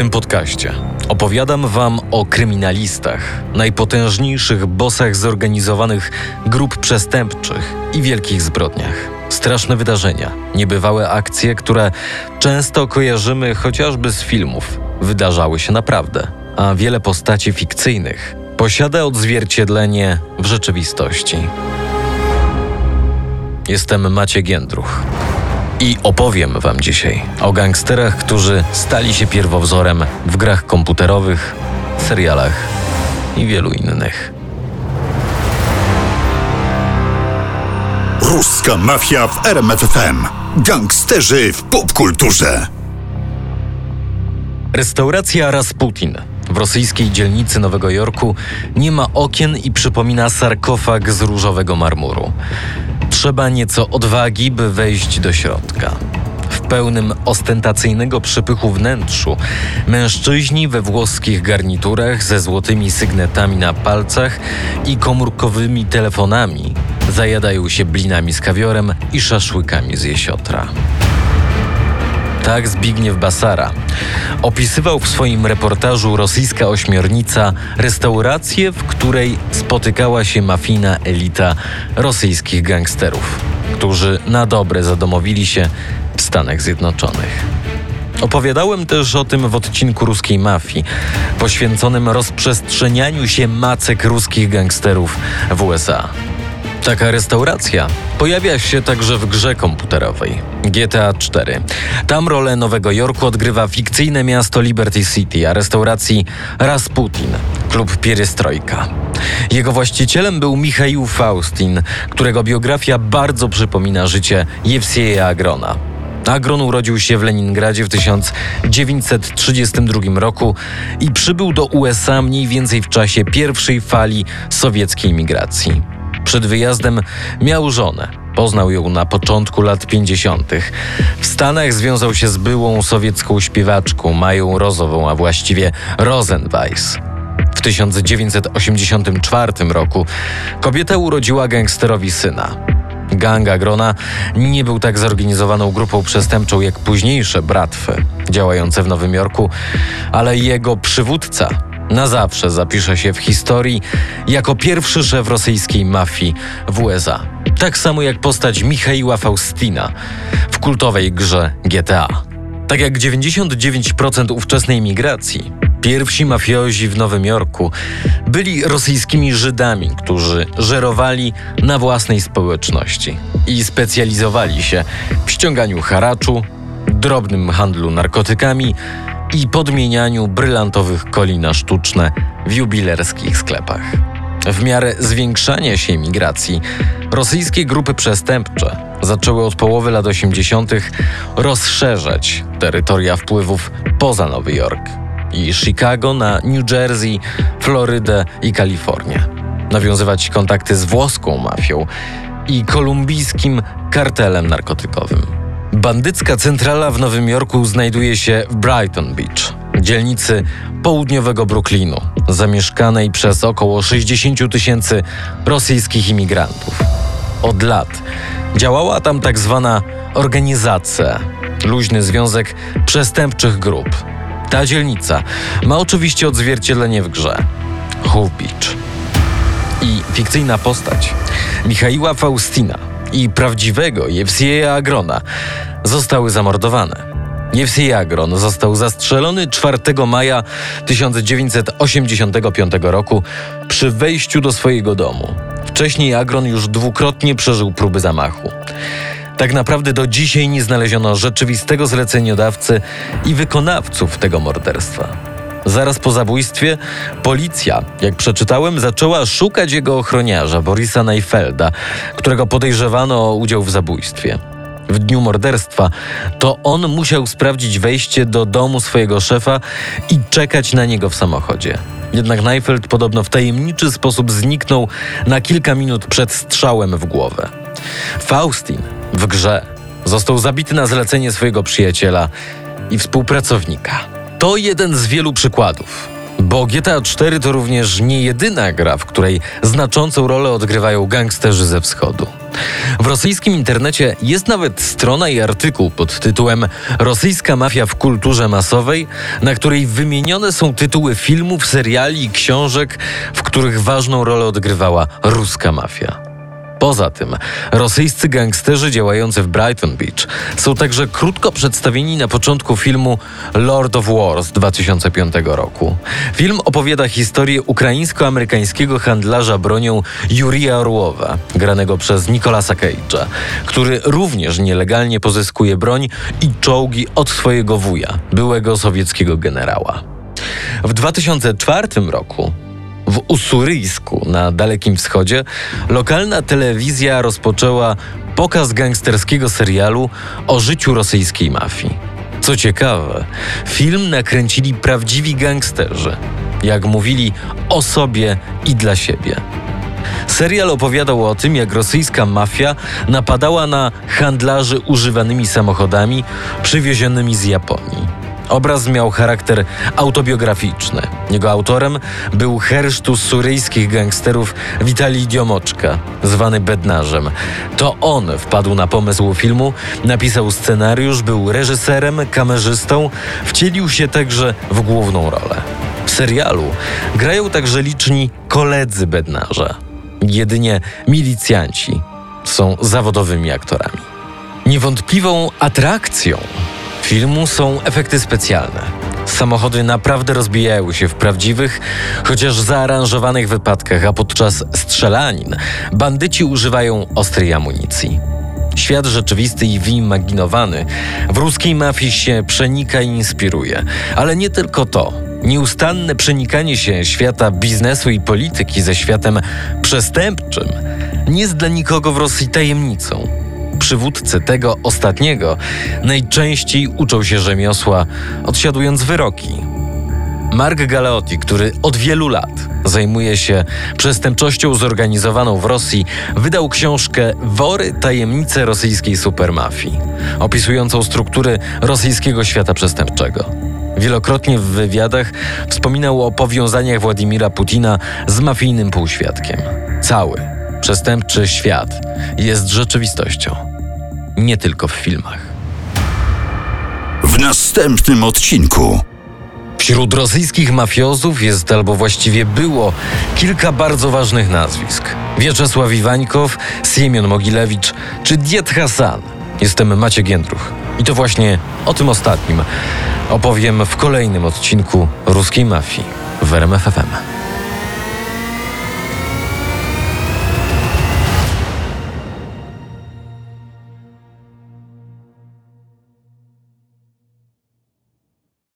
tym podcaście opowiadam Wam o kryminalistach, najpotężniejszych bosach zorganizowanych grup przestępczych i wielkich zbrodniach. Straszne wydarzenia, niebywałe akcje, które często kojarzymy chociażby z filmów, wydarzały się naprawdę, a wiele postaci fikcyjnych posiada odzwierciedlenie w rzeczywistości. Jestem Maciek Jędruch. I opowiem Wam dzisiaj o gangsterach, którzy stali się pierwowzorem w grach komputerowych, serialach i wielu innych. Ruska mafia w RMFFM. Gangsterzy w popkulturze. Restauracja Rasputin w rosyjskiej dzielnicy Nowego Jorku nie ma okien i przypomina sarkofag z różowego marmuru. Trzeba nieco odwagi, by wejść do środka. W pełnym ostentacyjnego przypychu wnętrzu mężczyźni we włoskich garniturach ze złotymi sygnetami na palcach i komórkowymi telefonami zajadają się blinami z kawiorem i szaszłykami z jesiotra. Tak Zbigniew Basara opisywał w swoim reportażu rosyjska ośmiornica restaurację, w której spotykała się mafijna elita rosyjskich gangsterów, którzy na dobre zadomowili się w Stanach Zjednoczonych. Opowiadałem też o tym w odcinku ruskiej mafii, poświęconym rozprzestrzenianiu się macek ruskich gangsterów w USA. Taka restauracja pojawia się także w grze komputerowej GTA 4. Tam rolę Nowego Jorku odgrywa fikcyjne miasto Liberty City, a restauracji Rasputin, klub Pierestrojka. Jego właścicielem był Michał Faustin, którego biografia bardzo przypomina życie Jewsieja Agrona. Agron urodził się w Leningradzie w 1932 roku i przybył do USA mniej więcej w czasie pierwszej fali sowieckiej migracji. Przed wyjazdem miał żonę. Poznał ją na początku lat 50. W Stanach związał się z byłą sowiecką śpiewaczką Mają Rozową, a właściwie Rosenweiss. W 1984 roku kobieta urodziła gangsterowi syna. Gang Agrona nie był tak zorganizowaną grupą przestępczą jak późniejsze bratwy działające w Nowym Jorku, ale jego przywódca na zawsze zapisze się w historii jako pierwszy szef rosyjskiej mafii w USA. Tak samo jak postać Michaiła Faustina w kultowej grze GTA. Tak jak 99% ówczesnej migracji, pierwsi mafiozi w Nowym Jorku byli rosyjskimi Żydami, którzy żerowali na własnej społeczności i specjalizowali się w ściąganiu haraczu, drobnym handlu narkotykami i podmienianiu brylantowych koli na sztuczne w jubilerskich sklepach. W miarę zwiększania się migracji, rosyjskie grupy przestępcze zaczęły od połowy lat 80. rozszerzać terytoria wpływów poza Nowy Jork i Chicago na New Jersey, Florydę i Kalifornię. Nawiązywać kontakty z włoską mafią i kolumbijskim kartelem narkotykowym. Bandycka centrala w Nowym Jorku znajduje się w Brighton Beach, dzielnicy południowego Brooklynu, zamieszkanej przez około 60 tysięcy rosyjskich imigrantów. Od lat działała tam tak zwana organizacja, luźny związek przestępczych grup. Ta dzielnica ma oczywiście odzwierciedlenie w grze Hove Beach. I fikcyjna postać Michaiła Faustina – i prawdziwego Jewsieja Agrona zostały zamordowane. Jewsiej Agron został zastrzelony 4 maja 1985 roku przy wejściu do swojego domu. Wcześniej Agron już dwukrotnie przeżył próby zamachu. Tak naprawdę do dzisiaj nie znaleziono rzeczywistego zleceniodawcy i wykonawców tego morderstwa. Zaraz po zabójstwie policja, jak przeczytałem, zaczęła szukać jego ochroniarza, Borisa Neifelda, którego podejrzewano o udział w zabójstwie. W dniu morderstwa to on musiał sprawdzić wejście do domu swojego szefa i czekać na niego w samochodzie. Jednak Neifeld podobno w tajemniczy sposób zniknął na kilka minut przed strzałem w głowę. Faustin w grze został zabity na zlecenie swojego przyjaciela i współpracownika. To jeden z wielu przykładów. Bo GTA 4 to również nie jedyna gra, w której znaczącą rolę odgrywają gangsterzy ze wschodu. W rosyjskim internecie jest nawet strona i artykuł pod tytułem Rosyjska mafia w kulturze masowej, na której wymienione są tytuły filmów, seriali i książek, w których ważną rolę odgrywała ruska mafia. Poza tym, rosyjscy gangsterzy działający w Brighton Beach są także krótko przedstawieni na początku filmu Lord of War z 2005 roku. Film opowiada historię ukraińsko-amerykańskiego handlarza bronią Jurija Orłowa, granego przez Nicolasa Cage'a, który również nielegalnie pozyskuje broń i czołgi od swojego wuja, byłego sowieckiego generała. W 2004 roku w Usuryjsku na Dalekim Wschodzie lokalna telewizja rozpoczęła pokaz gangsterskiego serialu o życiu rosyjskiej mafii. Co ciekawe, film nakręcili prawdziwi gangsterzy, jak mówili o sobie i dla siebie. Serial opowiadał o tym, jak rosyjska mafia napadała na handlarzy używanymi samochodami przywiezionymi z Japonii. Obraz miał charakter autobiograficzny. Jego autorem był hersztu suryjskich gangsterów Witalij Diomoczka, zwany Bednarzem. To on wpadł na pomysł filmu, napisał scenariusz, był reżyserem, kamerzystą, wcielił się także w główną rolę. W serialu grają także liczni koledzy Bednarza. Jedynie milicjanci są zawodowymi aktorami. Niewątpliwą atrakcją filmu są efekty specjalne. Samochody naprawdę rozbijają się w prawdziwych, chociaż zaaranżowanych wypadkach, a podczas strzelanin bandyci używają ostrej amunicji. Świat rzeczywisty i wyimaginowany w ruskiej mafii się przenika i inspiruje. Ale nie tylko to. Nieustanne przenikanie się świata biznesu i polityki ze światem przestępczym nie jest dla nikogo w Rosji tajemnicą przywódcy tego ostatniego najczęściej uczą się rzemiosła, odsiadując wyroki. Mark Galeotti, który od wielu lat zajmuje się przestępczością zorganizowaną w Rosji, wydał książkę Wory tajemnice rosyjskiej supermafii, opisującą struktury rosyjskiego świata przestępczego. Wielokrotnie w wywiadach wspominał o powiązaniach Władimira Putina z mafijnym półświadkiem. Cały przestępczy świat jest rzeczywistością nie tylko w filmach. W następnym odcinku. Wśród rosyjskich mafiozów jest albo właściwie było kilka bardzo ważnych nazwisk. Wieczesław Iwańkow, Siemion Mogilewicz czy Diet Hasan. Jestem Maciek Jędruch. I to właśnie o tym ostatnim opowiem w kolejnym odcinku Ruskiej Mafii w RMFFM.